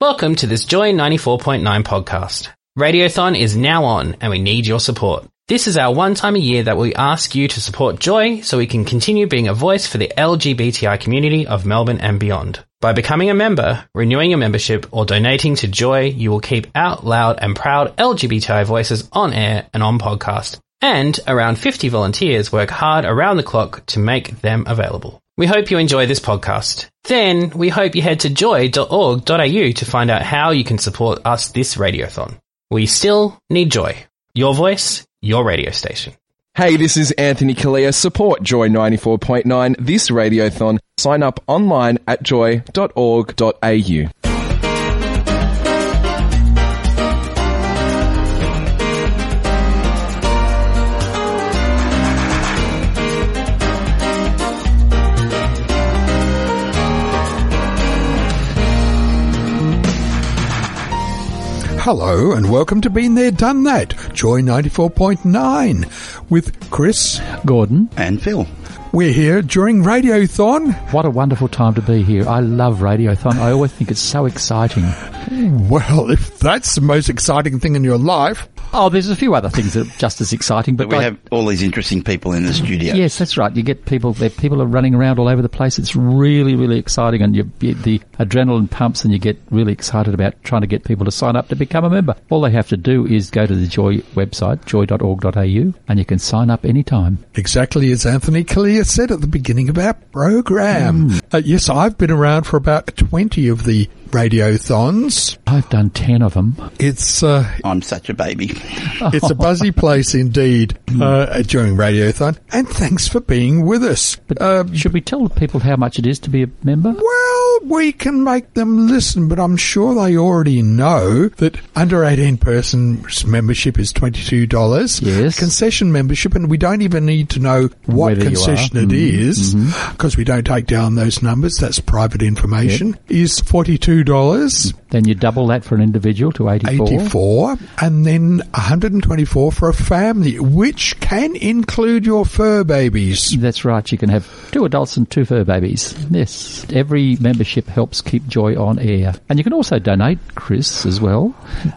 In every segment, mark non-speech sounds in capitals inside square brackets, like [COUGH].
Welcome to this Joy 94.9 podcast. Radiothon is now on and we need your support. This is our one time a year that we ask you to support Joy so we can continue being a voice for the LGBTI community of Melbourne and beyond. By becoming a member, renewing your membership, or donating to Joy, you will keep out loud and proud LGBTI voices on air and on podcast. And around 50 volunteers work hard around the clock to make them available. We hope you enjoy this podcast. Then we hope you head to joy.org.au to find out how you can support us this radiothon. We still need joy. Your voice, your radio station. Hey, this is Anthony Callea. Support Joy 94.9 this radiothon. Sign up online at joy.org.au. Hello and welcome to Been There Done That, Joy 94.9 with Chris Gordon. and Phil. We're here during Radiothon. What a wonderful time to be here. I love Radiothon. I always think it's so exciting. Well, if that's the most exciting thing in your life, Oh, there's a few other things that are just as exciting, but But we like- have all these interesting people in the studio. Yes, that's right. You get people there. People are running around all over the place. It's really, really exciting, and you, you, the adrenaline pumps, and you get really excited about trying to get people to sign up to become a member. All they have to do is go to the Joy website, joy.org.au, and you can sign up anytime. exactly as Anthony Callea said at the beginning of our program. Uh, yes, I've been around for about 20 of the Radiothons. I've done ten of them. It's uh, I'm such a baby. [LAUGHS] it's a buzzy place indeed uh, during Radiothon. And thanks for being with us. But Uh, should we tell people how much it is to be a member? Well, we can make them listen, but I'm sure they already know that under 18 persons membership is $22. Yes. Concession membership, and we don't even need to know what Whether concession are. it Mhm, is because we don't take down those numbers. That's private information. Is $42. Dollars. Then you double that for an individual to 84. 84 and then 124 for a family which can include your fur babies That's right. You can have two adults and two fur babies. Yes. Every membership helps keep Joy on air. And you can also donate, Chris, as well,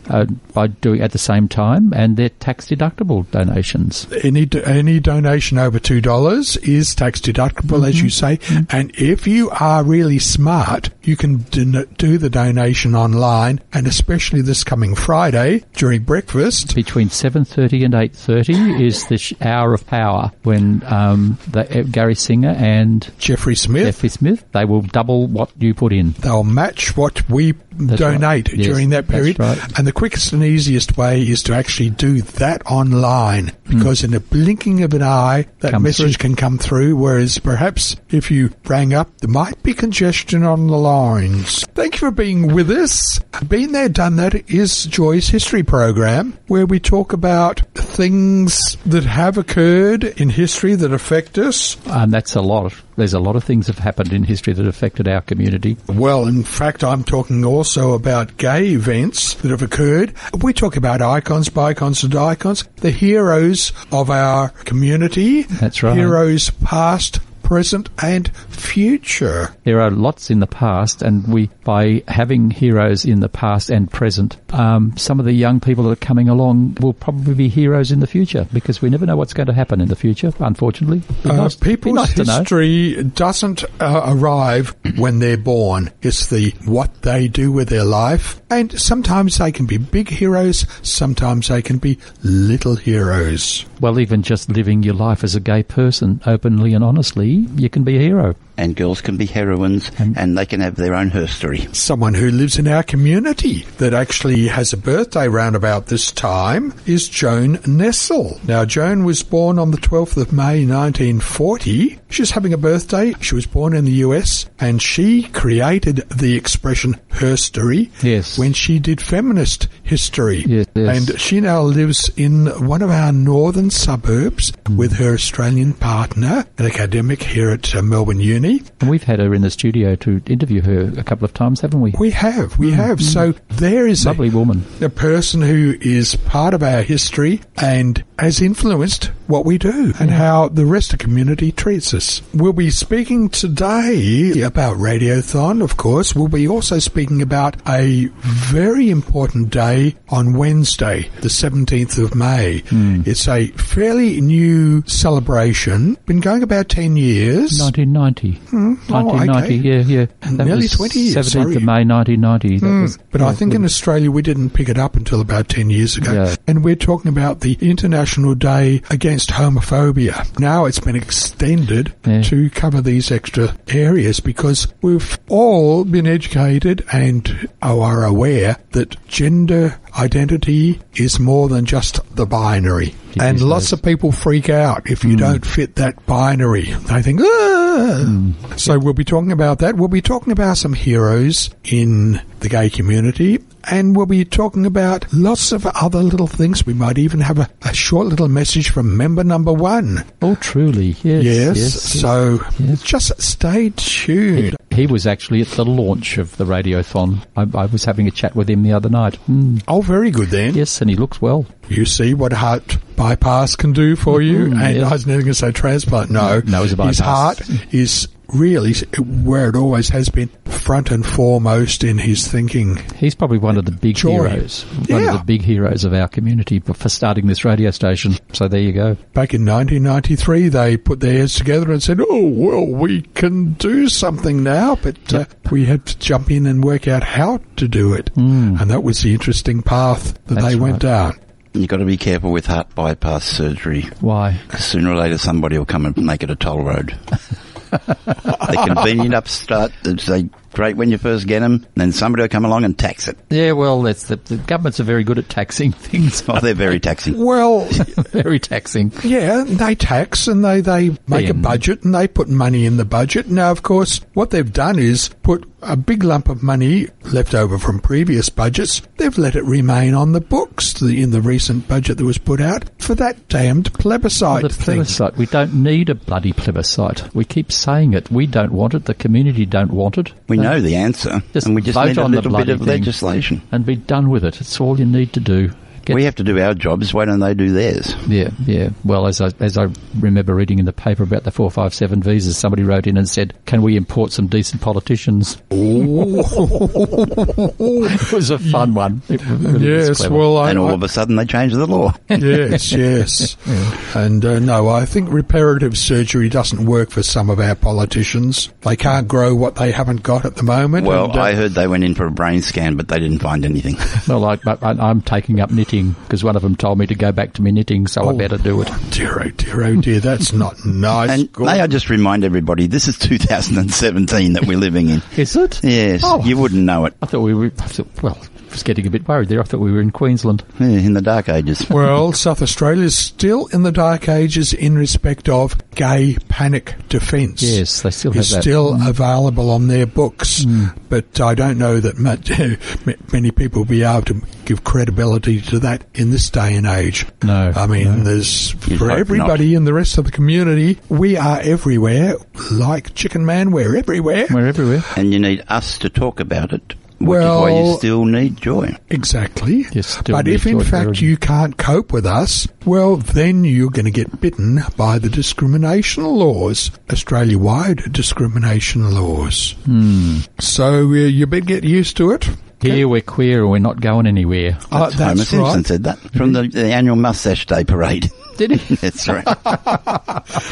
uh, by doing at the same time, and they're tax deductible donations. any any donation over two dollars is tax deductible, as you say. And if you are really smart, you can do the donation online, and especially this coming Friday during breakfast. Between 7.30 and 8.30 is the sh- hour of power when um, the, uh, Gary Singer and Jeffrey Smith, Jeffrey Smith, they will double what you put in. they'll match what we That's donate right. Yes, during that period. right. And the quickest and easiest way is to actually do that online because in a blinking of an eye, that Hmm. Come message through. can come through. Whereas perhaps if you rang up, there might be congestion on the lines. Thank you for being with us. Been there, done that is Joy's history program where we talk about things that have occurred in history that affect us. And that's a lot. There's a lot of things that have happened in history that affected our community. Well, in fact, I'm talking also about gay events that have occurred. We talk about icons, bicons, and icons, the heroes of our community. That's right. Heroes past, present, and future. There are lots in the past, and we, by having heroes in the past and present, um, some of the young people that are coming along will probably be heroes in the future because we never know what's going to happen in the future. Unfortunately, Uh, nice- people's nice history doesn't uh, arrive when they're born. It's the what they do with their life, and sometimes they can be big heroes. Sometimes they can be little heroes. Well, even just living your life as a gay person openly and honestly, you can be a hero. And girls can be heroines, and, they can have their own history. Someone who lives in our community that actually has a birthday round about this time is Joan Nestle. Now, Joan was born on the 12th of May 1940. She's having a birthday. She was born in the US and she created the expression herstory Yes. when she did feminist history. Yes, yes. And she now lives in one of our northern suburbs with her Australian partner, an academic here at uh, Melbourne Melbourne Uni. And we've had her in the studio to interview her a couple of times, haven't we? We have, we mm. have. So mm. there is a, Lovely woman. a person who is part of our history and has influenced what we do and mm. how the rest of the community treats us. We'll be speaking today about Radiothon, of course. We'll be also speaking about a very important day on Wednesday, the 17th of May. It's a fairly new celebration, been going about 10 years. 1990. Hmm? Oh, 1990, okay. yeah, yeah. That Nearly 20 years, 17th sorry. of May 1990. That hmm. was, But I think in. Australia we didn't pick it up until about 10 years ago. Yeah. And we're talking about the International Day Against Homophobia. Now it's been extended Yeah. to cover these extra areas because we've all been educated and are aware that gender identity is more than just the binary. And lots of people freak out if you don't fit that binary. They think, ah! So we'll be talking about that. We'll be talking about some heroes in the gay community. And we'll be talking about lots of other little things. We might even have a, a short little message from member number one. Oh, truly, yes. Yes. yes, so yes. just stay tuned. He was actually at the launch of the Radiothon. I, I was having a chat with him the other night. Mm, Oh, very good then. yes, and he looks well. You see what heart bypass can do for you. Mhm, and yes. I was never going to say transplant. No. No, it's a His heart is really where it always has been, front and foremost in his thinking. He's probably one of the big Joy. heroes. One Yeah. of the big heroes of our community for for starting this radio station. So there you go. Back in 1993, they put their heads together and said, "Oh well, we can do something now," but uh, we had to jump in and work out how to do it, and that was the interesting path that. That's they went right. down. You've got to be careful with heart bypass surgery. Why? 'cause Sooner or later, somebody will come and make it a toll road. [LAUGHS] They're convenient upstart. It's they great when you first get them. Then somebody will come along and tax it. Yeah, well, that's the, the governments are very good at taxing [LAUGHS] things. Oh, they're very taxing. Well, [LAUGHS] very taxing. Yeah, they tax and they, they make a budget and they put money in the budget. Now, of course, what they've done is put a big lump of money left over from previous budgets. They've let it remain on the books the, in the recent budget that was put out for that damned plebiscite The thing. plebiscite. We don't need a bloody plebiscite. We keep saying it. We don't want it. The community don't want it. We know the answer, Just and we just vote need a on the little bit bloody of thing. legislation. and be done with it. It's all you need to do. Get, We have to do our jobs. Why don't they do theirs? yeah, yeah. Well, as I as I remember reading in the paper about the four five seven visas, somebody wrote in and said, "Can we import some decent politicians?" [LAUGHS] it was a fun one. Really yes, well, I, And all I- of a sudden, they changed the law. [LAUGHS] yes, yes. And uh, no, I think reparative surgery doesn't work for some of our politicians. They can't grow what they haven't got at the moment. Well, and, uh, I heard they went in for a brain scan, but they didn't find anything. well, I, I, I'm taking up knitting because one of them told me to go back to my knitting, so I oh, better do it. Oh, dear, oh dear, oh dear, that's not [LAUGHS] nice. And Good. may I just remind everybody, this is 2017 that we're living in. Is it? Yes, Oh. you wouldn't know it. I thought we were. I thought, well, I was getting a bit worried there. I thought we were in Queensland. Yeah, in the dark ages. [LAUGHS] Well, South Australia is still in the dark ages in respect of gay panic defence. Yes, they still have It's that. Mm. still available on their books, but I don't know that much, [LAUGHS] many people will be able to give credibility to that in this day and age. No, I mean, no. there's You'd for hope everybody in the rest of the community. We are everywhere, like Chicken Man. We're everywhere. We're everywhere. And you need us to talk about it, which Well- is why you still need joy. Exactly. But if in fact Verity. you can't cope with us, well, then you're going to get bitten by the discrimination laws, Australia-wide discrimination laws. Hmm. So uh, you better get used to it. Here we're queer and we're not going anywhere. Uh, Homer that's Simpson right. said that from the, the annual Mustache Day parade. [LAUGHS] Did he? [LAUGHS] That's right.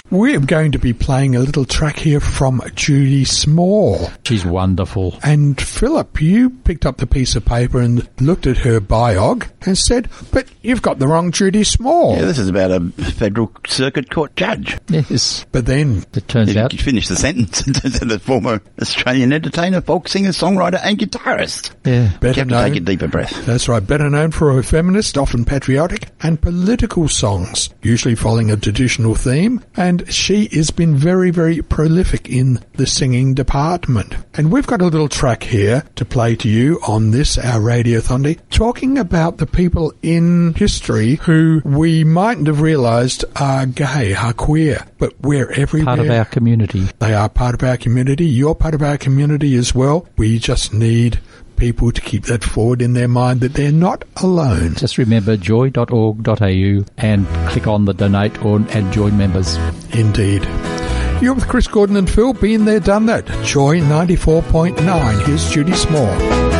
[LAUGHS] We're going to be playing a little track here from Judy Small. She's wonderful. And Philip, you picked up the piece of paper and looked at her biog and said, but you've got the wrong Judy Small. Yeah, this is about a federal circuit court judge. Yes. But then, It turns If out, you finish the sentence, [LAUGHS] the former Australian entertainer, folk singer, songwriter, and guitarist. yeah. You better have to known, take a deeper breath. that's right, better known for her feminist, often patriotic, and political songs, usually following a traditional theme, and she has been very, very prolific in the singing department. And we've got a little track here to play to you on this, our Radiothon Day, talking about the people in history who we mightn't have realised are gay, are queer, but we're everywhere. Part of our community. They are part of our community. You're part of our community as well. We just need people to keep that forward in their mind that they're not alone. Just remember joy.org.au and click on the donate or and join members. Indeed. You're with Chris Gordon and Phil. Been there, done that. Joy 94.9. Here's Judy Small.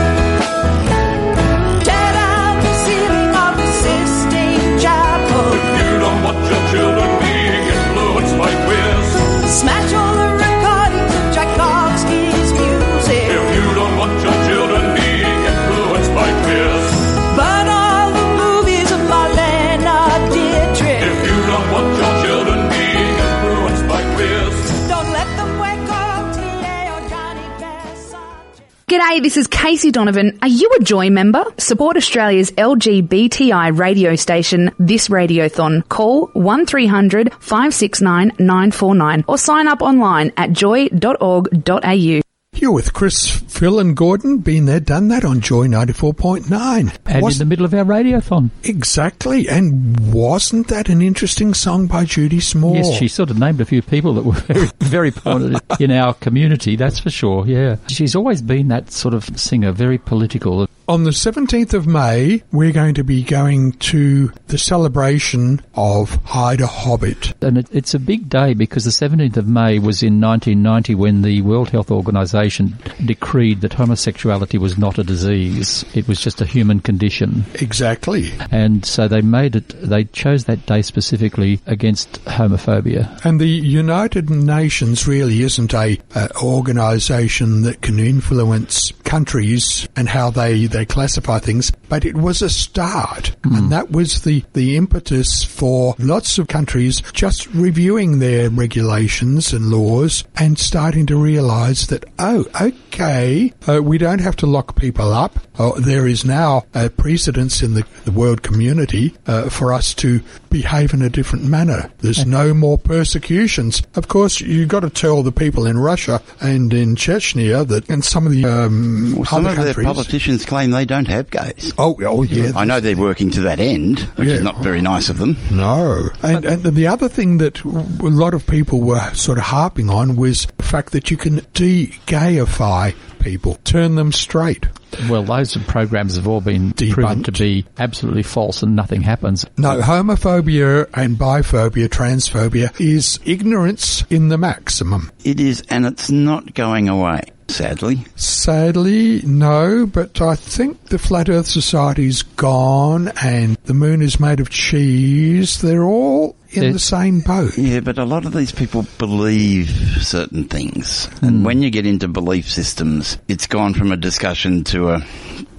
This is Casey Donovan. Are you a Joy member? Support Australia's LGBTI radio station, This Radiothon. Call 1300 569 949 or sign up online at joy.org.au. You're with Chris, Phil, and Gordon. Been there, done that on Joy 94.9. And Was- in the middle of our radiothon. exactly. And wasn't that an interesting song by Judy Small? Yes, she sort of named a few people that were [LAUGHS] very, very prominent in our community, that's for sure, yeah. She's always been that sort of singer, very political. On the 17th of May, we're going to be going to the celebration of IDAHOBIT. And it, it's a big day because the 17th of May was in 1990 when the World Health Organization decreed that homosexuality was not a disease. It was just a human condition. Exactly. And so they made it, they chose that day specifically against homophobia. And the United Nations really isn't a uh, organisation that can influence countries and how they, they classify things, but it was a start. And that was the, the impetus for lots of countries just reviewing their regulations and laws and starting to realise that, oh, okay, uh, we don't have to lock people up. Oh, there is now a precedence in the, the world community uh, for us to behave in a different manner. There's no more persecutions. Of course, you've got to tell the people in Russia and in Chechnya that, and some of the um, Well, some other of their countries. politicians claim they don't have gays. Oh, oh, yeah. Oh, I know they're working to that end, which Yeah. is not very nice of them. No. And, and the other thing that a lot of people were sort of harping on was the fact that you can de-gayify people, turn them straight. Well, those programs have all been proven to be absolutely false and nothing happens. No, homophobia and biphobia, transphobia is ignorance in the maximum. It is, and it's not going away, sadly. Sadly, no, but I think the Flat Earth Society's gone and the moon is made of cheese. They're all in It- the same boat. Yeah, but a lot of these people believe certain things. And hmm. when you get into belief systems, it's gone from a discussion to a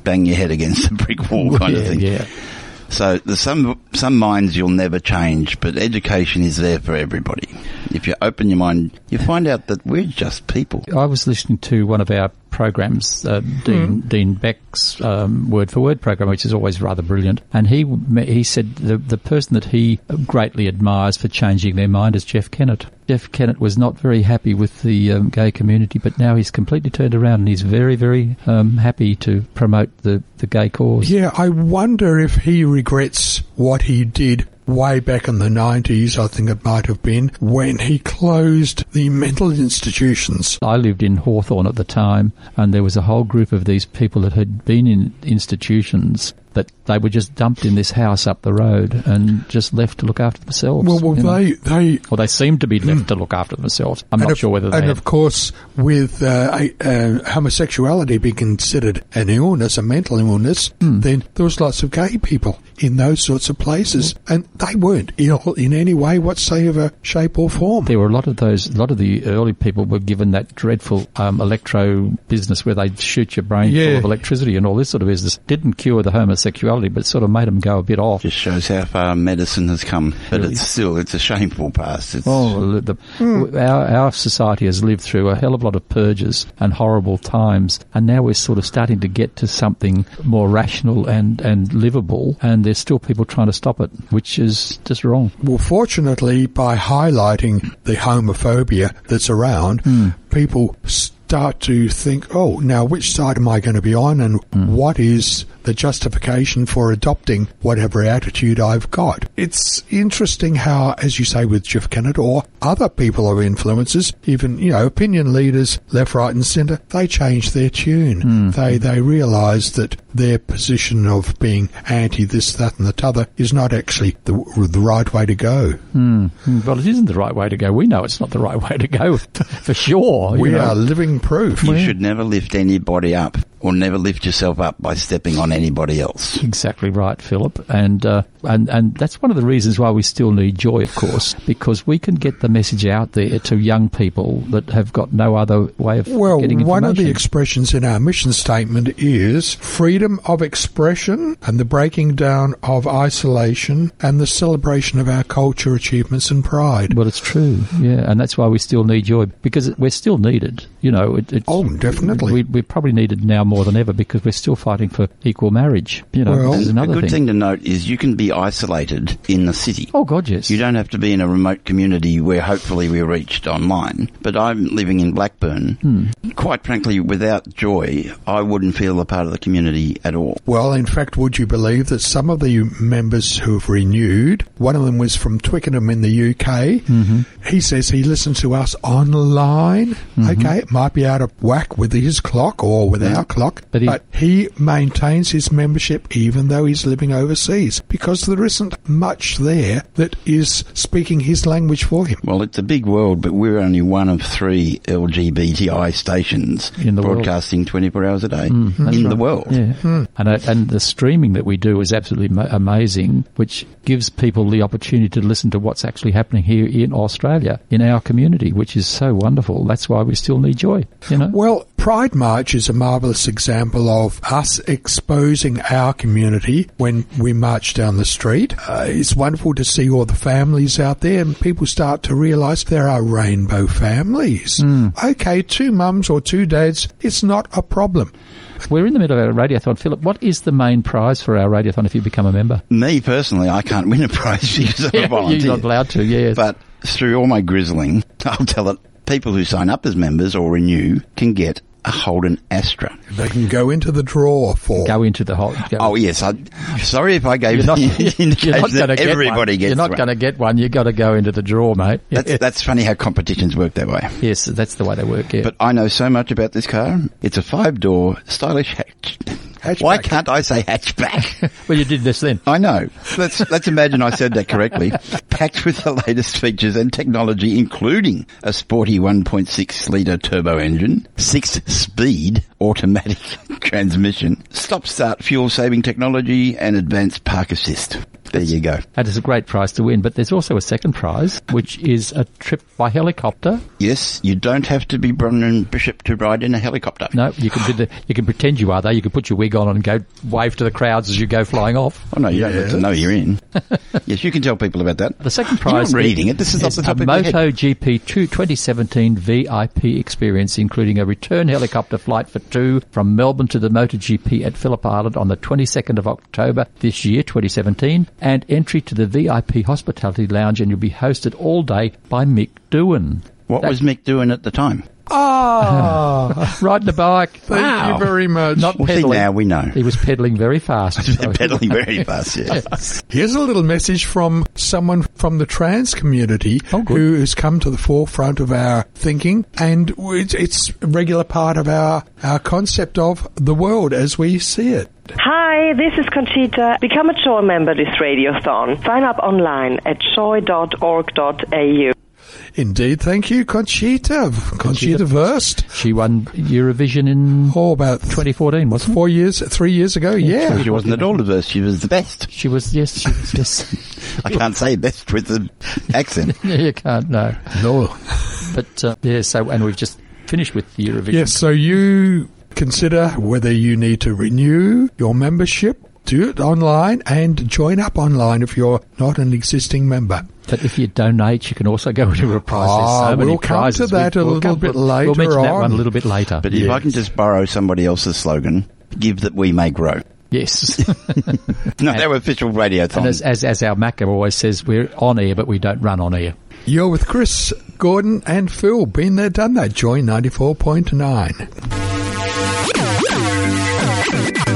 bang your head against a brick wall kind of thing. yeah. So there's some some minds you'll never change, but education is there for everybody. If you open your mind, you find out that we're just people. I was listening to one of our programs, uh, Dean, Dean Beck's um, Word for Word program, which is always rather brilliant. And he he said the the person that he greatly admires for changing their mind is Jeff Kennett. Jeff Kennett was not very happy with the um, gay community, but now he's completely turned around and he's very, very um, happy to promote the, the gay cause. Yeah, I wonder if he regrets what he did way back in the 90s, I think it might have been, when he closed the mental institutions. I lived in Hawthorn at the time, and there was a whole group of these people that had been in institutions that they were just dumped in this house up the road and just left to look after themselves. Well, well know. they, they Well, they seemed to be left to look after themselves. I'm and not of, sure whether they and had- of course, with uh, a- uh, homosexuality being considered an illness, a mental illness, Hmm. then there was lots of gay people in those sorts of places, and they weren't ill in any way whatsoever, shape or form. there were a lot of those. A lot of the early people were given that dreadful um, electro business where they shoot your brain Yeah. full of electricity and all this sort of business. Didn't cure the homosexuality, but it sort of made them go a bit off. Just shows how far medicine has come, but Really? it's still it's a shameful past. It's, Oh, the, Hmm. our, our society has lived through a hell of a lot of purges and horrible times, and now we're sort of starting to get to something more rational and, and livable, and there's still people trying to stop it, which is just wrong. Well, fortunately, by highlighting the homophobia that's around, people start to think, oh, now which side am I going to be on and what is the justification for adopting whatever attitude I've got? It's interesting how, as you say with Jeff Kennett or other people of influences, even, you know, opinion leaders, left, right and centre, they change their tune. They, they realise that their position of being anti this, that and the other is not actually the, the right way to go. Mm, Well, it isn't the right way to go. We know it's not the right way to go, [LAUGHS] for sure. you We know. are living proof. you should never lift anybody up or never lift yourself up by stepping on anybody else. Exactly right, Philip, and uh, and and that's one of the reasons why we still need joy, of course, because we can get the message out there to young people that have got no other way of Well, getting information. one of the expressions in our mission statement is freedom of expression and the breaking down of isolation and the celebration of our culture, achievements and pride. Well, it's true, yeah, and that's why we still need joy because we're still needed. You know, it, it's, Oh, definitely. We, we're probably needed now more than ever because we're still fighting for equal marriage. You know, Well, this is A another good thing to note is you can be isolated in the city. Oh God, yes. You don't have to be in a remote community where hopefully we're reached online. But I'm living in Blackburn. Hmm. Quite frankly, without joy, I wouldn't feel a part of the community at all. Well, in fact, would you believe that some of the members who have renewed, one of them was from Twickenham in the UK. Mm-hmm. He says he listens to us online. Mm-hmm. Okay, it might be out of whack with his clock or with our clock, But but he- he, maintains his membership even though he's living overseas because there isn't much there that is speaking his language for him. Well, it's a big world, but we're only one of three LGBTI stations In the world. broadcasting 24 hours a day That's in the world. Yeah, and uh, and the streaming that we do is absolutely ma- amazing, which gives people the opportunity to listen to what's actually happening here in Australia, in our community, which is so wonderful. That's why we still need joy. You know. Well, Pride March is a marvellous example of us exposing our community when we march down the street. Uh, it's wonderful to see all the families out there and people start to realise there are rainbow families. Okay, two mums or two dads, it's not a problem. We're in the middle of our radiothon. Philip, what is the main prize for our radiothon if you become a member? Me personally, I can't win a prize because I'm a [LAUGHS] volunteer. You're not allowed to, yes. But through all my grizzling, [LAUGHS] I'll tell it, people who sign up as members or renew can get a Holden Astra. They can go into the draw for. go into the whole. Go, Oh yes, I, sorry if I gave you're not, [LAUGHS] you're indication not that everybody one. gets You're not going to get one. You've got to go into the draw, mate. That's, that's funny how competitions work that way. yes, that's the way they work. Yeah. But I know so much about this car. It's a five-door stylish hatch. [LAUGHS] Why can't I say hatchback? [LAUGHS] well, you did this then. I know. Let's let's imagine I said that correctly. Packed with the latest features and technology, including a sporty 1.6 litre turbo engine, six-speed automatic [LAUGHS] transmission, stop-start fuel-saving technology, and advanced park assist. There you go. That is a great prize to win, but there's also a second prize, which is a trip by helicopter. Yes, you don't have to be Bronwyn Bishop to ride in a helicopter. No, you can do the, you can pretend you are though. You can put your wig on and go wave to the crowds as you go flying off. Oh no, you don't have to know you're in. [LAUGHS] yes, you can tell people about that. The second prize. You're reading it. This is off the top a of. MotoGP 2 2017 VIP experience, including a return helicopter flight for two from Melbourne to the MotoGP at Phillip Island on the 22nd of October this year, 2017, and entry to the VIP hospitality lounge, and you'll be hosted all day by Mick Doohan. What That- was Mick doing at the time? Ah, [LAUGHS] Riding a bike. thank Wow. you very much. Not Well, see, pedaling. now we know. He was pedaling very fast. [LAUGHS] Pedaling very fast, yes. Here's a little message from someone from the trans community Oh, who has come to the forefront of our thinking, and it's, it's a regular part of our, our concept of the world as we see it. Hi, this is Conchita. Become a Joy member this radiothon. Sign up online at joy.org.au. Indeed, thank you, Conchita. Conchita Wurst. She won Eurovision in Oh, about 2014, wasn't it? four years, three years ago, yeah. She wasn't at all diverse. She was the best. She was, yes, she was, yes. [LAUGHS] I can't say best with an accent. [LAUGHS] Yeah, you can't know. No. But uh, yeah, so and we've just finished with the Eurovision. Yes, so you consider whether you need to renew your membership do it online and join up online if you're not an existing member. But if you donate, you can also go into a prize. Ah, so many we'll come prizes. to that a We'll little come- bit we'll- later We'll mention that one a little bit later. But if I can just borrow somebody else's slogan, give that we may grow. yes. [LAUGHS] [LAUGHS] Not our official radio and as, as, as our Macca always says, we're on air, but we don't run on air. You're with Chris, Gordon, and Phil. Been there, done that. Joy 94.9.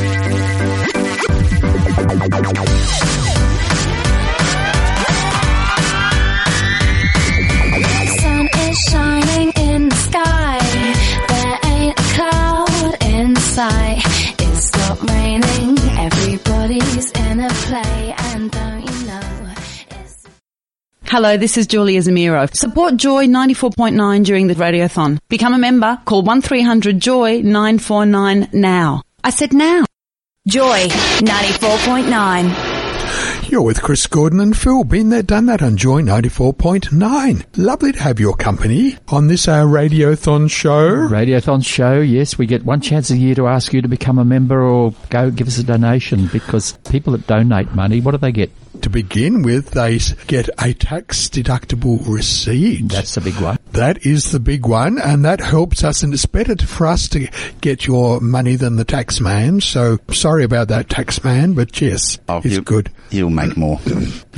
Hello, this is Julia Zemiro. Support Joy 94.9 during the radiothon. Become a member. Call 1300 Joy 949 now. I said now. Joy 94.9. You're with Chris Gordon and Phil. Been there, done that on Joy 94.9. Lovely to have your company on this our Radiothon show. Radiothon show, yes, we get one chance a year to ask you to become a member or go give us a donation because people that donate money, what do they get? To begin with, they get a tax deductible receipt. That's the big one. That is the big one, and that helps us, and it's better for us to get your money than the tax man. So sorry about that, tax man, but yes, Oh, it's he'll- good. He'll make more.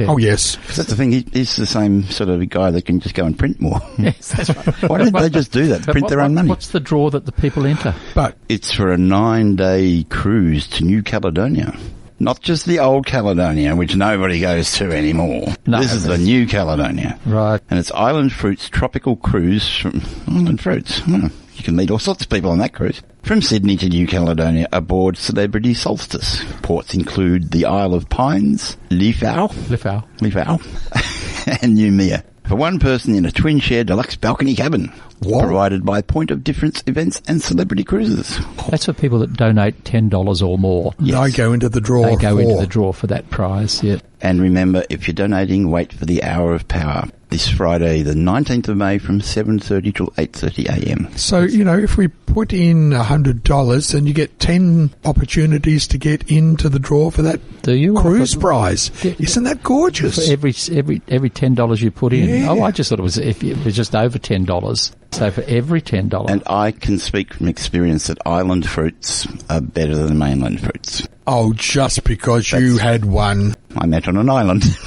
Oh yes, 'Cause that's the thing. He, he's the same sort of guy that can just go and print more. [LAUGHS] Yes, that's right. Why don't they just do that? Print what- their own money. What's the draw that the people enter? but It's for a nine-day cruise to New Caledonia. Not just the old Caledonia, which nobody goes to anymore. No. this is the New Caledonia. Right. And it's Island Fruits tropical cruise from Island Fruits. Hmm. You can meet all sorts of people on that cruise. From Sydney to New Caledonia aboard Celebrity Solstice. Ports include the Isle of Pines, Lifou, Lifou. Lifou, [LAUGHS] and Noumea. For one person in a twin share deluxe balcony cabin. What? Provided by Point of Difference events and celebrity cruises. That's for people that donate $10 or more. I go into the draw. They go for. into the draw for that prize, yeah. And remember, if you're donating, wait for the hour of power. This Friday, the 19th of May from 7.30 till 8.30am. So, you know, if we put in a hundred dollars, then you get ten opportunities to get into the draw for that Do you? cruise For- prize. Isn't that gorgeous? For every every every ten dollars you put in. Yeah. Oh, I just thought it was if it was just over ten dollars. So for every ten dollars, And I can speak from experience that island fruits are better than mainland fruits. Oh, just because you had one. I met on an island. [LAUGHS]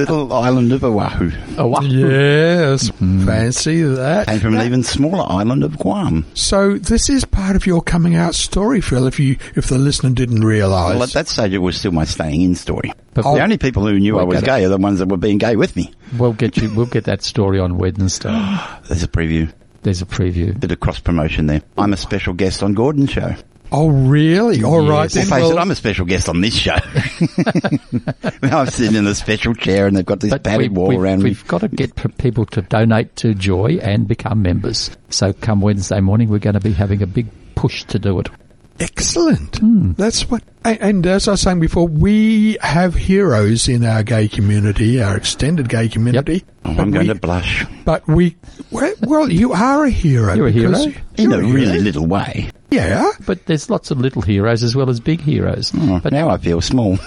it's a little island of Oahu. oh, wow. Yes, Mm-hmm. fancy that. Came from an even smaller island of Guam. So this is part of your coming out story, Phil. If you, if the listener didn't realise, Well, at that stage, it was still my staying in story. But the only people who knew I We'll was get gay are the ones that were being gay with me. we'll get you. We'll get that story on Wednesday. [GASPS] There's a preview, There's a preview. bit of cross promotion there. I'm a special guest on Gordon's show. Oh really? All Yes. right Well, then. face it, I'm a special guest on this show. [LAUGHS] I'm sitting in a special chair and they've got this padded wall we've, around me. we've got to get people to donate to Joy and become members. So come Wednesday morning, we're going to be having a big push to do it. Excellent. Hmm. That's what. And, and as I was saying before, we have heroes in our gay community, our extended gay community. Oh, I'm going we- to blush. But we, well, well, you are a hero. You're a hero? In you're a really little way. Yeah. But there's lots of little heroes as well as big heroes. Oh, but now I feel small. [LAUGHS]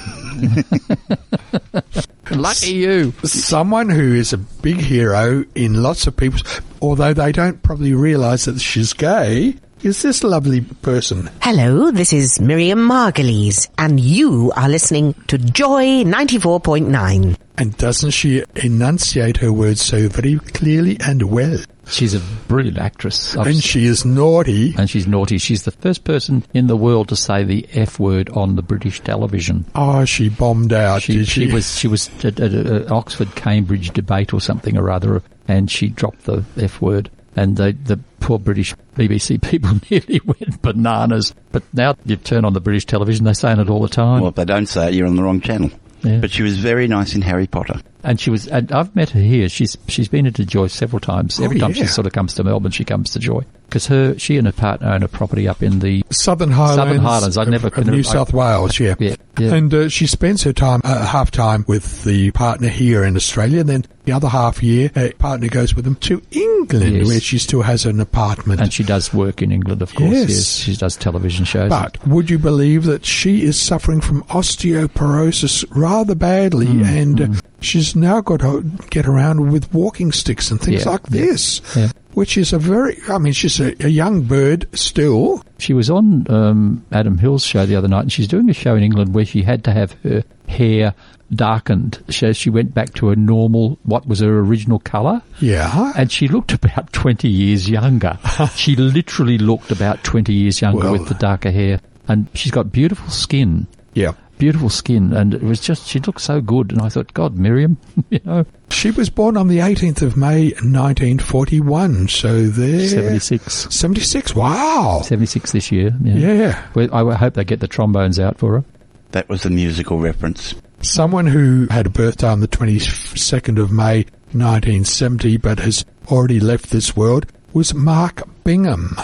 lucky you. Someone who is a big hero in lots of people's, although they don't probably realise that she's gay, is this lovely person. Hello, this is Miriam Margolyes, and you are listening to Joy 94.9. And doesn't she enunciate her words so very clearly and well? She's a brilliant actress. I've And she is naughty. and she's naughty. She's the first person in the world to say the F word on the British television. Oh, she bombed out, She, did she? she was she was at, at an Oxford Cambridge debate or something or other, and she dropped the F word. And the the poor British BBC [LAUGHS] people [LAUGHS] nearly went bananas. But now you turn on the British television, they're saying it all the time. Well, if they don't say it, you're on the wrong channel. Yeah. But she was very nice in Harry Potter. and she was, and I've met her here. She's she's been into Joy several times. Oh, Every Oh, time yeah. she sort of comes to Melbourne, she comes to Joy. Because her, she and her partner own a property up in the Southern Highlands. Southern Highlands. I never of New I- South Wales. Yeah, Yeah, yeah. And uh, she spends her time uh, half time with the partner here in Australia, and then the other half year, her partner goes with them to England, Yes. where she still has an apartment. and she does work in England, of course. Yes. Yes, she does television shows. But would you believe that she is suffering from osteoporosis rather badly, Hmm, and uh, she's now got to get around with walking sticks and things Yeah, like this, yeah. which is a very. I mean, she's a, a young bird still. She was on um, Adam Hills' show the other night, and she's doing a show in England where she had to have her hair darkened. So she went back to her normal, what was her original colour. Yeah. And she looked about [LAUGHS] 20 years younger. [LAUGHS] she literally looked about 20 years younger Well- with the darker hair. And she's got beautiful skin. Yeah. Beautiful skin. And it was just, she looked so good. And I thought, God, Miriam, [LAUGHS] you know, She was born on the 18th of May, 1941. So there. 76. 76. Wow. 76 this year. Yeah. Yeah. Well, I hope they get the trombones out for her. That was a musical reference. Someone who had a birthday on the 22nd of May 1970 but has already left this world was Mark Bingham,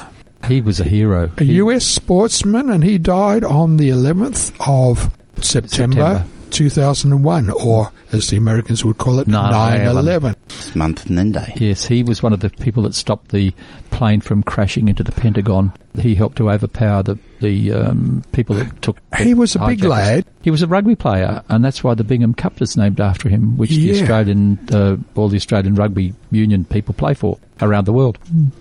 He was a hero. a US sportsman, and he died on the 11th of September, September. 2001, or as the Americans would call it, 9 9/11. 11. Month and then day. Yes, he was one of the people that stopped the plane from crashing into the Pentagon. He helped to overpower the the um, people that took. the He was a big hijackers. lad. He was a rugby player, and that's why the Bingham Cup is named after him, which the Australian, uh, all the Australian rugby union people play for around the world.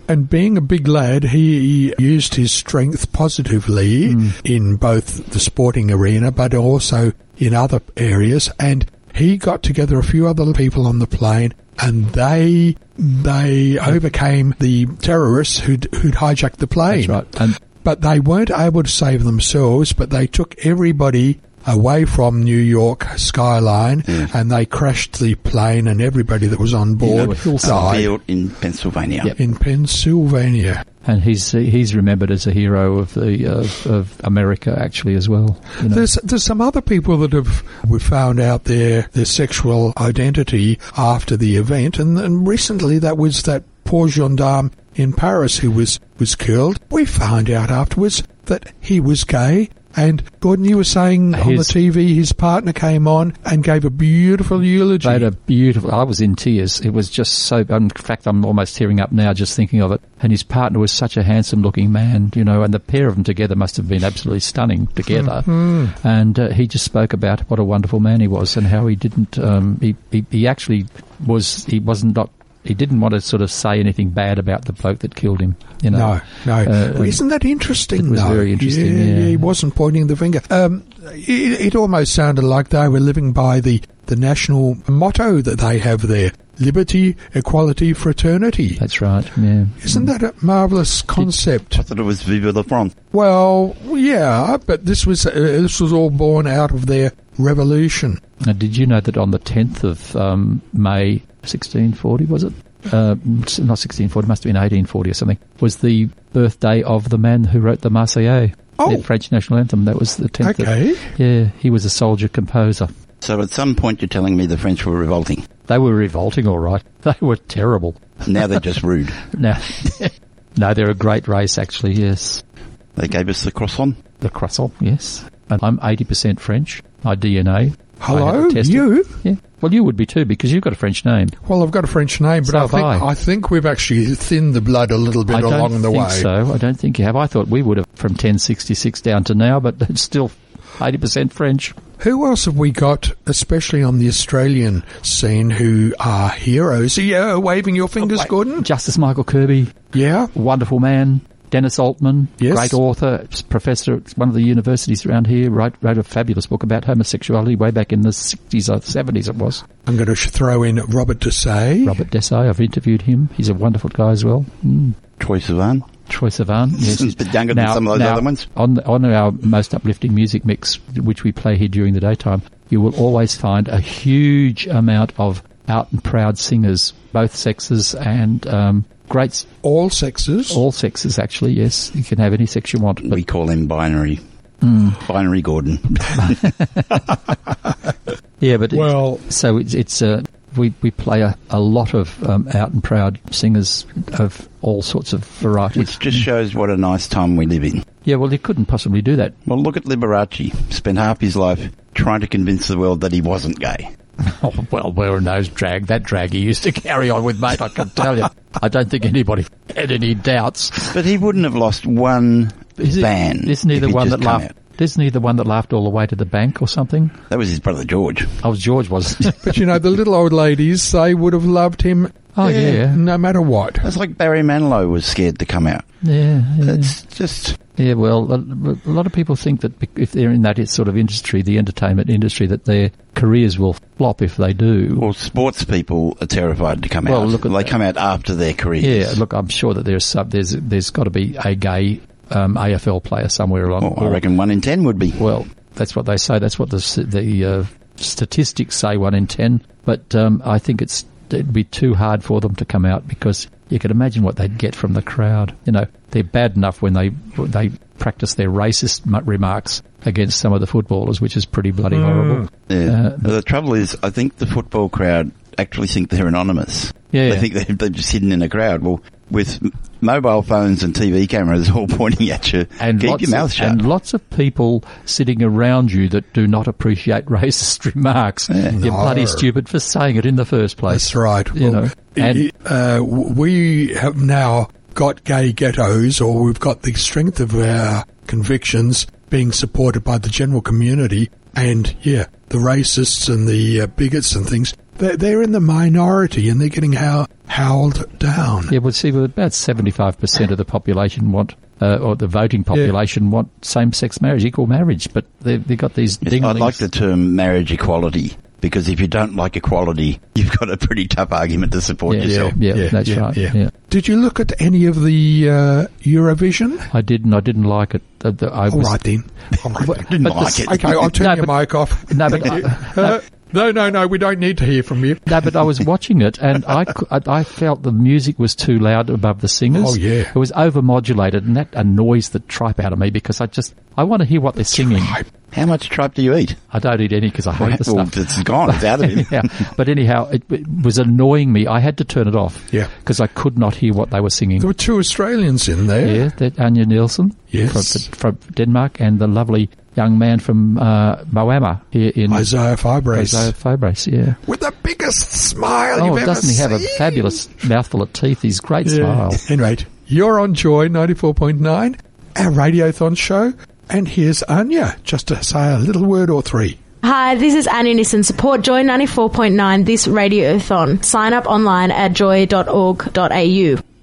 And being a big lad, he used his strength positively Hmm. in both the sporting arena, but also in other areas. And he got together a few other people on the plane, and they they overcame the terrorists who'd, who'd hijacked the plane. That's right. And But they weren't able to save themselves, but they took everybody away from New York skyline mm. and they crashed the plane and everybody that was on board were hillside. died in Pennsylvania. Yep. in Pennsylvania. And he's he's remembered as a hero of the of, of America actually as well. You know. There's there's some other people that have we found out their their sexual identity after the event, and, and recently that was that poor gendarme in Paris who was was killed. We found out afterwards that he was gay. And Gordon, you were saying on the TV, his partner came on and gave a beautiful eulogy. They had a beautiful. I was in tears. It was just so. In fact, I'm almost tearing up now just thinking of it. And his partner was such a handsome-looking man, you know. And the pair of them together must have been absolutely stunning together. Mm-hmm. And uh, he just spoke about what a wonderful man he was and how he didn't. Um, he, he he actually was. He wasn't not. He didn't want to sort of say anything bad about the bloke that killed him. You know. No, no. Uh, Well, Isn't that interesting? it was though? very interesting, Yeah, yeah. he wasn't pointing the finger. Um, it, it almost sounded like they were living by the, the national motto that they have there: liberty, equality, fraternity. That's right. Yeah. Isn't that a marvelous concept? I thought it was Vive la France. Well, yeah, but this was uh, this was all born out of their revolution. Now, did you know that on the 10th of um, May 1640, was it? Uh, not 1640, must have been 1840 or something, was the birthday of the man who wrote the Marseillaise, Oh. the French national anthem. That was the 10th. of- Okay. yeah, he was a soldier composer. So at some point you're telling me the French were revolting. They were revolting, all right. [LAUGHS] They were terrible. Now they're just rude. [LAUGHS] Now, [LAUGHS] no, they're a great race, actually, yes. They gave us the croissant. The croissant, yes. And I'm 80% French, my DNA. Hello, you? Yeah. Well, you would be too, because you've got a French name. Well, I've got a French name, but So I think I. I think we've actually thinned the blood a little bit I don't along the think way. so. I don't think you have. I thought we would have from 1066 down to now, but [LAUGHS] it's still 80% French. Who else have we got, especially on the Australian scene, who are heroes? Are you uh, waving your fingers, Gordon? Justice Michael Kirby, Yeah. wonderful man. Dennis Altman, Yes. great author, professor at one of the universities around here, wrote, wrote a fabulous book about homosexuality way back in the 60s or 70s it was. I'm going to throw in Robert Desai. Robert Desai, I've interviewed him. He's a wonderful guy as well. Mm. Troye Sivan. Troye Sivan. [LAUGHS] Yes. He's a bit younger than some of those now, other ones. On, on our most uplifting music mix, which we play here during the daytime, you will always find a huge amount of out and proud singers, both sexes and um, great, All sexes. all sexes actually, yes. You can have any sex you want. But We call him binary. Mm. Binary Gordon. [LAUGHS] yeah, but it's- Well- so it's, it's uh, we, we play a, a lot of um, out and proud singers of all sorts of varieties. Which just shows what a nice time we live in. Yeah, well, you couldn't possibly do that. Well, look at Liberace. Spent half his life trying to convince the world that he wasn't gay. Oh, [LAUGHS] well, where knows drag that drag he used to carry on with, mate. I can tell you. I don't think anybody had any doubts. But he wouldn't have lost one Is it- ban. Isn't he the one that laughed? out. Isn't he the one that laughed all the way to the bank or something? That was his brother George. Oh, George was. [LAUGHS] But you know, the little old ladies, they would have loved him. Oh, yeah. No matter what. It's like Barry Manilow was scared to come out. yeah, yeah. It's just Yeah, well, a, a lot of people think that if they're in that sort of industry, the entertainment industry, that their careers will flop if they do. well, sports people are terrified to come Well, out. look at they that. come out after their careers. Yeah, look, I'm sure that there's some, there's there's got to be a gay um, AFL player somewhere along. Oh, I reckon one in ten would be. Well, that's what they say. That's what the the uh, statistics say. One in ten. But um, I think it's it'd be too hard for them to come out because you could imagine what they'd get from the crowd. You know, they're bad enough when they they practice their racist remarks against some of the footballers, which is pretty bloody horrible. Yeah. Uh, the trouble is, I think the football crowd actually think they're anonymous. Yeah. They think they're, they're just hidden in a crowd. Well, with mobile phones and TV cameras all [LAUGHS] pointing at you, and keep lots your mouth of, shut. And lots of people sitting around you that do not appreciate [LAUGHS] racist remarks. You're No. bloody stupid for saying it in the first place. That's right. You Well, know, and uh, we have now got gay ghettos, or we've got the strength of our convictions being supported by the general community, and yeah, the racists and the uh, bigots and things. They're, they're in the minority, and they're getting how, howled down. yeah, well, see, well, about seventy-five percent of the population want. Uh, or the voting population want same-sex marriage, equal marriage, but they've, they've got these Yes. I like the term marriage equality because if you don't like equality, [LAUGHS] you've got a pretty tough argument to support yeah, yourself. yeah, Yeah, that's yeah, right. yeah. Yeah. Did you look at any of the uh, Eurovision? I didn't. I didn't like it. The, the, I All was, right then. All right [LAUGHS] then. Didn't But like the- it. Okay, I'll turn No, your but- mic off. No, but [LAUGHS] I- Uh, no, no, no, we don't need to hear from you. No, but I was [LAUGHS] watching it and I, I, I felt the music was too loud above the singers. Oh, yeah. It was overmodulated and that annoys the tripe out of me because I just, I want to hear what they're singing. How much tripe do you eat? I don't eat any because I hate the [LAUGHS] well, stuff. it's gone. It's out of it. [LAUGHS] yeah. But anyhow, it, it was annoying me. I had to turn it off. Yeah. Because I could not hear what they were singing. There were two Australians in there. Yeah, that Anja Nielsen Yes. from, from Denmark and the lovely young man from uh, Moama here in Isaiah Firebrace. Isaiah Firebrace, yeah. With the biggest smile Oh, you've ever doesn't he have a fabulous mouthful of teeth? He's great Yeah. smile. Anyway, you're on Joy 94.9, our Radiothon show, and here's Anja, just to say a little word or three. Hi, this is Anja Nissen. Support Joy 94.9 this radiothon. Sign up online at joy.org.au.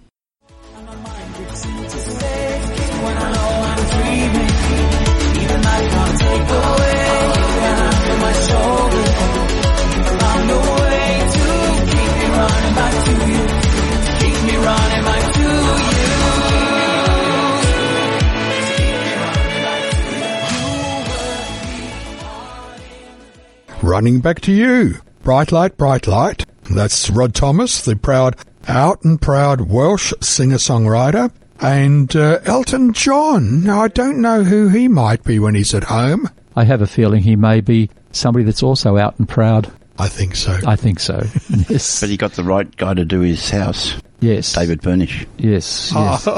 Running back to you. Bright Light, Bright Light. That's Rod Thomas, the proud, out and proud Welsh singer-songwriter. And uh, Elton John. Now, I don't know who he might be when he's at home. I have a feeling he may be somebody that's also out and proud. I think so. I think so. [LAUGHS] yes. But he got the right guy to do his house. Yes. David Furnish. Yes. Yes. [LAUGHS]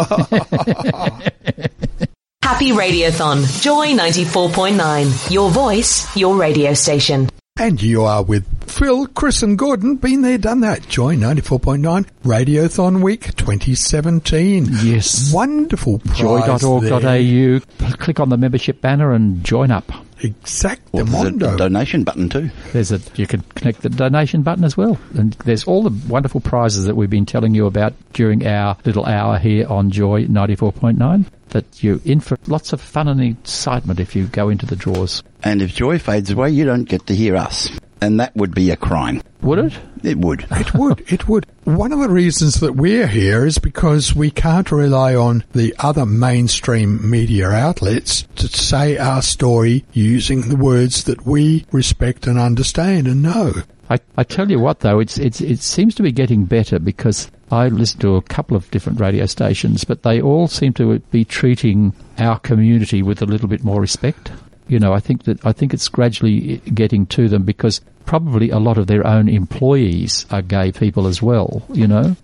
Happy Radiothon. Joy 94.9. Your voice, your radio station. And you are with Phil, Chris and Gordon. Been there, done that. Joy 94.9 Radiothon Week 2017. Yes. Wonderful prize Joy.org.au. Click on the membership banner and join up. Exactly. Well, there's a donation button too. There's a you can connect the donation button as well, and there's all the wonderful prizes that we've been telling you about during our little hour here on Joy ninety four point nine. That you're in for lots of fun and excitement if you go into the draws. And if joy fades away, you don't get to hear us. And that would be a crime. Would it? It would. [LAUGHS] It would. It would. One of the reasons that we're here is because we can't rely on the other mainstream media outlets to say our story using the words that we respect and understand and know. I, I tell you what though, it's, it's, it seems to be getting better because I listen to a couple of different radio stations, but they all seem to be treating our community with a little bit more respect. You know, I think that I think it's gradually getting to them because probably a lot of their own employees are gay people as well. You know,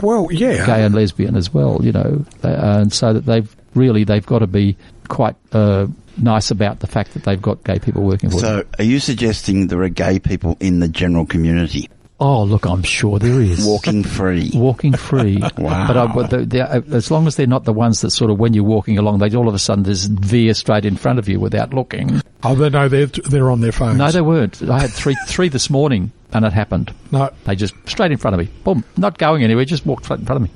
Well, yeah. gay and lesbian as well. You know, uh, and so that they've really they've got to be quite uh, nice about the fact that they've got gay people working for them. So, are you suggesting there are gay people in the general community Oh, look, I'm sure there is. walking free? [LAUGHS] Walking free. [LAUGHS] Wow. But, I, but the, the, uh, as long as they're not the ones that sort of, when you're walking along, they all of a sudden just veer straight in front of you without looking. Oh, they no, they're they're on their phones. No, they weren't. I had three [LAUGHS] three this morning, and it happened. No. They just straight in front of me. Boom. Not going anywhere. Just walked straight in front of me.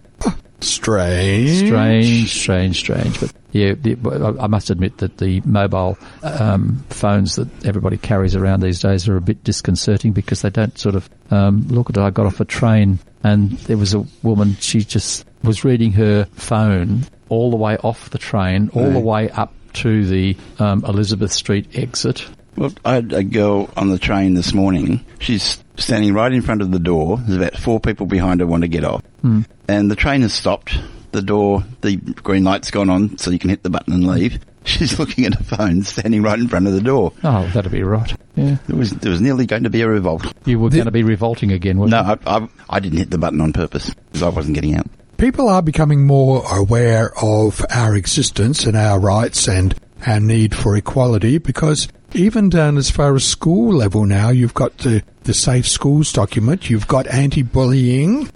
Strange. Strange, strange, strange. But yeah, the, I must admit that the mobile um, phones that everybody carries around these days are a bit disconcerting because they don't sort of um, look at it. I got off a train and there was a woman. She just was reading her phone all the way off the train, all the way up to the um, Elizabeth Street exit. Well, I had a girl on the train this morning. She's standing right in front of the door. There's about four people behind her want to get off. Hmm. And the train has stopped. The door, the green light's gone on, so you can hit the button and leave. [LAUGHS] She's looking at her phone, standing right in front of the door. Oh, that'd be right. Yeah. There was there was nearly going to be a revolt. You were going to be revolting again, weren't No, you? I, I, I didn't hit the button on purpose because I wasn't getting out. People are becoming more aware of our existence and our rights and our need for equality because even down as far as school level now, you've got the, the Safe Schools document, you've got anti-bullying,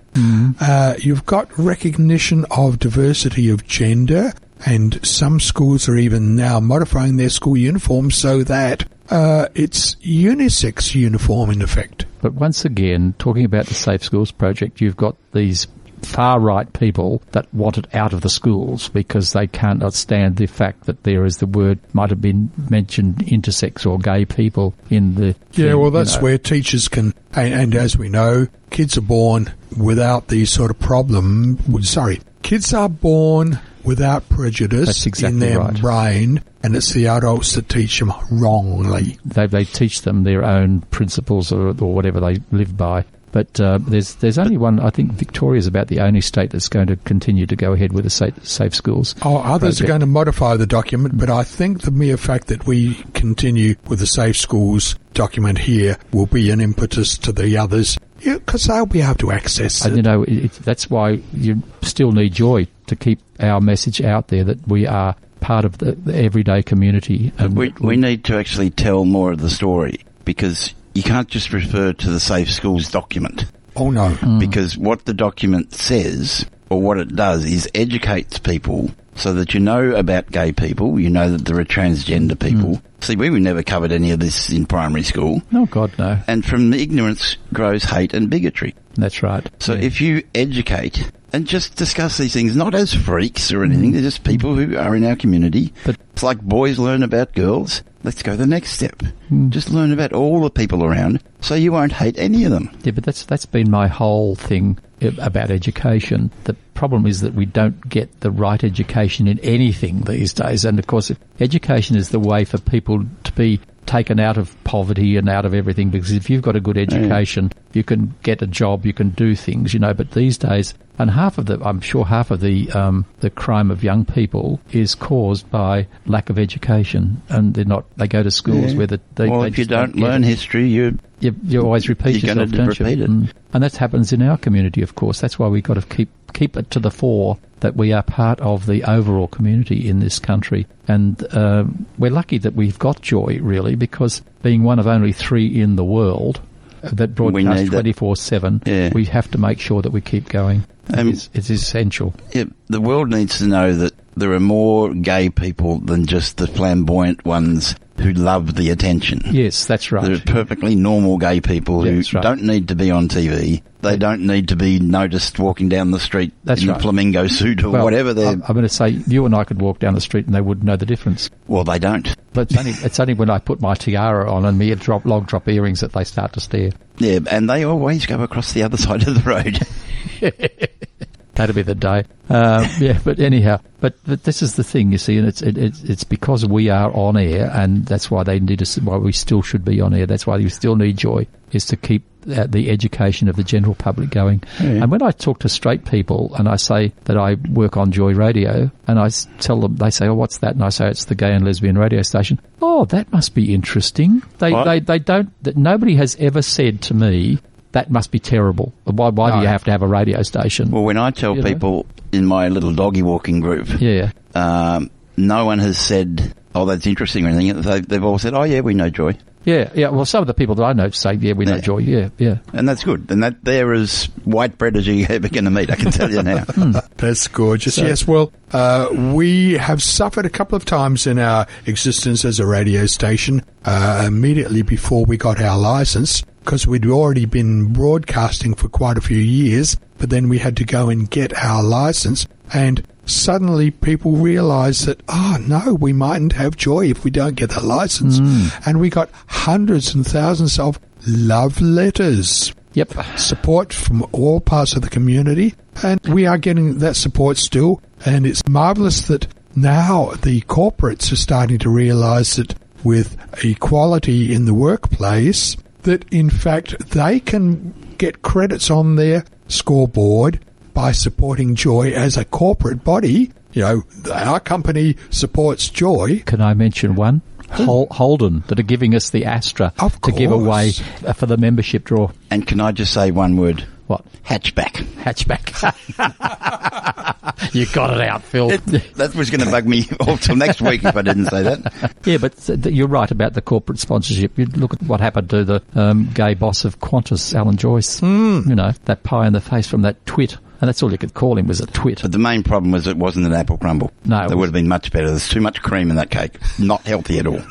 uh, you've got recognition of diversity of gender, and some schools are even now modifying their school uniforms so that uh, it's unisex uniform in effect. But once again, talking about the Safe Schools project, you've got these far right people that want it out of the schools because they can't stand the fact that there is the word might have been mentioned intersex or gay people in the Yeah, thing, well, you that's know. where teachers can, and, and as we know, kids are born without these sort of problem. Sorry, kids are born without prejudice exactly in their right. brain, and it's the adults that teach them wrongly. they they teach them their own principles or, or whatever they live by. But uh, there's there's only one. I think Victoria's about the only state that's going to continue to go ahead with the safe, safe schools. Oh, others are going to modify the document, but I think the mere fact that we continue with the Safe Schools document here will be an impetus to the others, because they'll be able to access And it. you know, it, that's why you still need joy to keep our message out there that we are part of the, the everyday community. And We, we need to actually tell more of the story because you can't just refer to the Safe Schools document. Oh no. Hmm. Because what the document says, or what it does, is educates people so that you know about gay people, you know that there are transgender people. Hmm. See, we were never covered any of this in primary school. oh God, no, And from ignorance grows hate and bigotry. that's right. So if you educate and just discuss these things, not as freaks or anything, mm-hmm. they're just people who are in our community. But- it's like boys learn about girls. Let's go the next step. Hmm. Just learn about all the people around so you won't hate any of them. Yeah, but that's that's been my whole thing about education. The problem is that we don't get the right education in anything these days, and of course, education is the way for people to be taken out of poverty and out of everything. Because if you've got a good education, you can get a job, you can do things, you know. But these days, and half of the, I'm sure half of the um, the crime of young people is caused by lack of education, and they're not. They go to schools Yeah. where the, they, well, they if you just don't learn it history, you you, you always repeat you're yourself, don't you? it. Mm. And that happens in our community, of course. That's why we've got to keep keep it to the fore that we are part of the overall community in this country. And um, we're lucky that we've got Joy, really, because being one of only three in the world uh, that broadcast need that. twenty four seven, Yeah. we have to make sure that we keep going. Um, it's, it's essential. Yeah, the world needs to know that there are more gay people than just the flamboyant ones who love the attention. Yes, that's right. There are perfectly normal gay people who That's right. don't need to be on TV. They don't need to be noticed walking down the street That's in right. a flamingo suit or Well, whatever they're. I'm, I'm going to say you and I could walk down the street and they wouldn't know the difference. well, they don't. But it's only, it's only when I put my tiara on and me drop long drop earrings that they start to stare. Yeah, and they always go across the other [LAUGHS] side of the road. [LAUGHS] That'd be the day. Um, [LAUGHS] yeah, but anyhow, but, but this is the thing, you see, and it's it, it's it's because we are on air, and that's why they need us. Why we still should be on air. That's why you still need joy is to keep uh, the education of the general public going. And when I talk to straight people and I say that I work on Joy Radio, and I tell them, they say, "Oh, what's that?" And I say, "It's the gay and lesbian radio station." Oh, that must be interesting. They What? they they don't. That nobody has ever said to me. That must be terrible. Why, why do you have to have a radio station? Well, when I tell You know? people in my little doggy walking group, Yeah. um, no one has said, "Oh, that's interesting" or anything. They, they've all said, "Oh, yeah, we know Joy," Yeah, yeah. Well, some of the people that I know say, yeah, we know Joy. Yeah, yeah. and that's good. And that they're as white bread as you [LAUGHS] ever going to meet. I can tell you now. [LAUGHS] That's gorgeous. So- yes, well, uh, we have suffered a couple of times in our existence as a radio station uh, immediately before we got our license because we'd already been broadcasting for quite a few years, but then we had to go and get our license and suddenly people realized that, oh no, we mightn't have joy if we don't get the license. Mm. And we got hundreds and thousands of love letters. Yep. Support from all parts of the community. And we are getting that support still. And it's marvelous that now the corporates are starting to realize that with equality in the workplace, that in fact they can get credits on their scoreboard by supporting Joy as a corporate body. You know, our company supports Joy. Can I mention one? Hol- Holden that are giving us the Astra to give away uh, for the membership draw. And can I just say one word? What? Hatchback. Hatchback. [LAUGHS] you got it out, Phil. that was going to bug me [LAUGHS] all till next week if I didn't say that. yeah, but you're right about the corporate sponsorship. You look at what happened to the um, gay boss of Qantas, Alan Joyce. Hmm. You know, that pie in the face from that twit. And that's all you could call him was a twit. But the main problem was it wasn't an apple crumble. No, it that would have been much better. There's too much cream in that cake. Not healthy at all. [LAUGHS]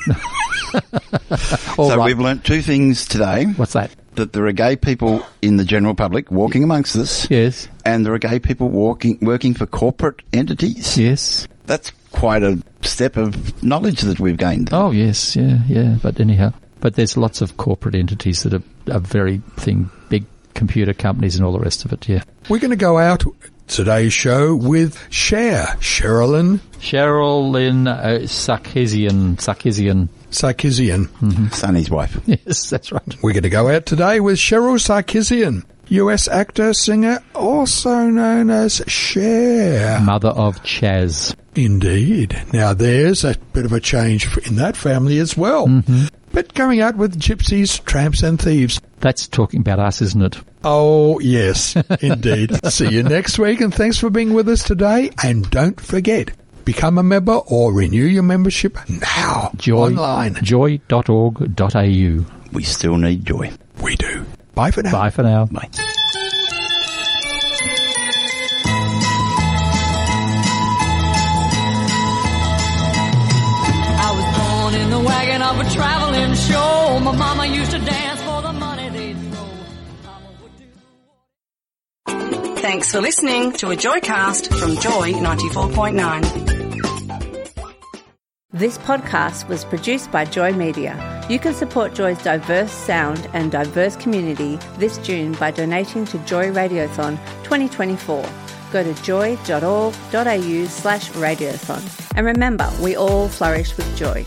All so right. we've learnt two things today. What's that? That there are gay people in the general public walking amongst us. Yes. And there are gay people walking, working for corporate entities. Yes. That's quite a step of knowledge that we've gained. Oh yes, yeah, yeah. But anyhow, but there's lots of corporate entities that are, are very thing, big computer companies and all the rest of it. Yeah. We're going to go out today's show with Cher, Cherilyn Cheryl Lynn uh, Sarkisian, Sarkisian. Sarkisian. Mm-hmm. Sonny's wife. [LAUGHS] Yes, that's right. We're going to go out today with Cheryl Sarkisian, US actor, singer, also known as Cher. Mother of Chaz. Indeed. Now there's a bit of a change in that family as well. Mm-hmm. But going out with gypsies, tramps and thieves. That's talking about us, isn't it? Oh, yes, [LAUGHS] indeed. See you next week and thanks for being with us today. And don't forget, become a member or renew your membership now. Joy, Online. Joy.org.au. We still need joy. We do. Bye for now. Bye for now. Bye. I was born in the wagon of a traveling show. My mama used to dance Thanks for listening to a Joycast from Joy 94.9. This podcast was produced by Joy Media. You can support Joy's diverse sound and diverse community this June by donating to Joy Radiothon 2024. Go to joy.org.au slash radiothon. And remember, we all flourish with joy.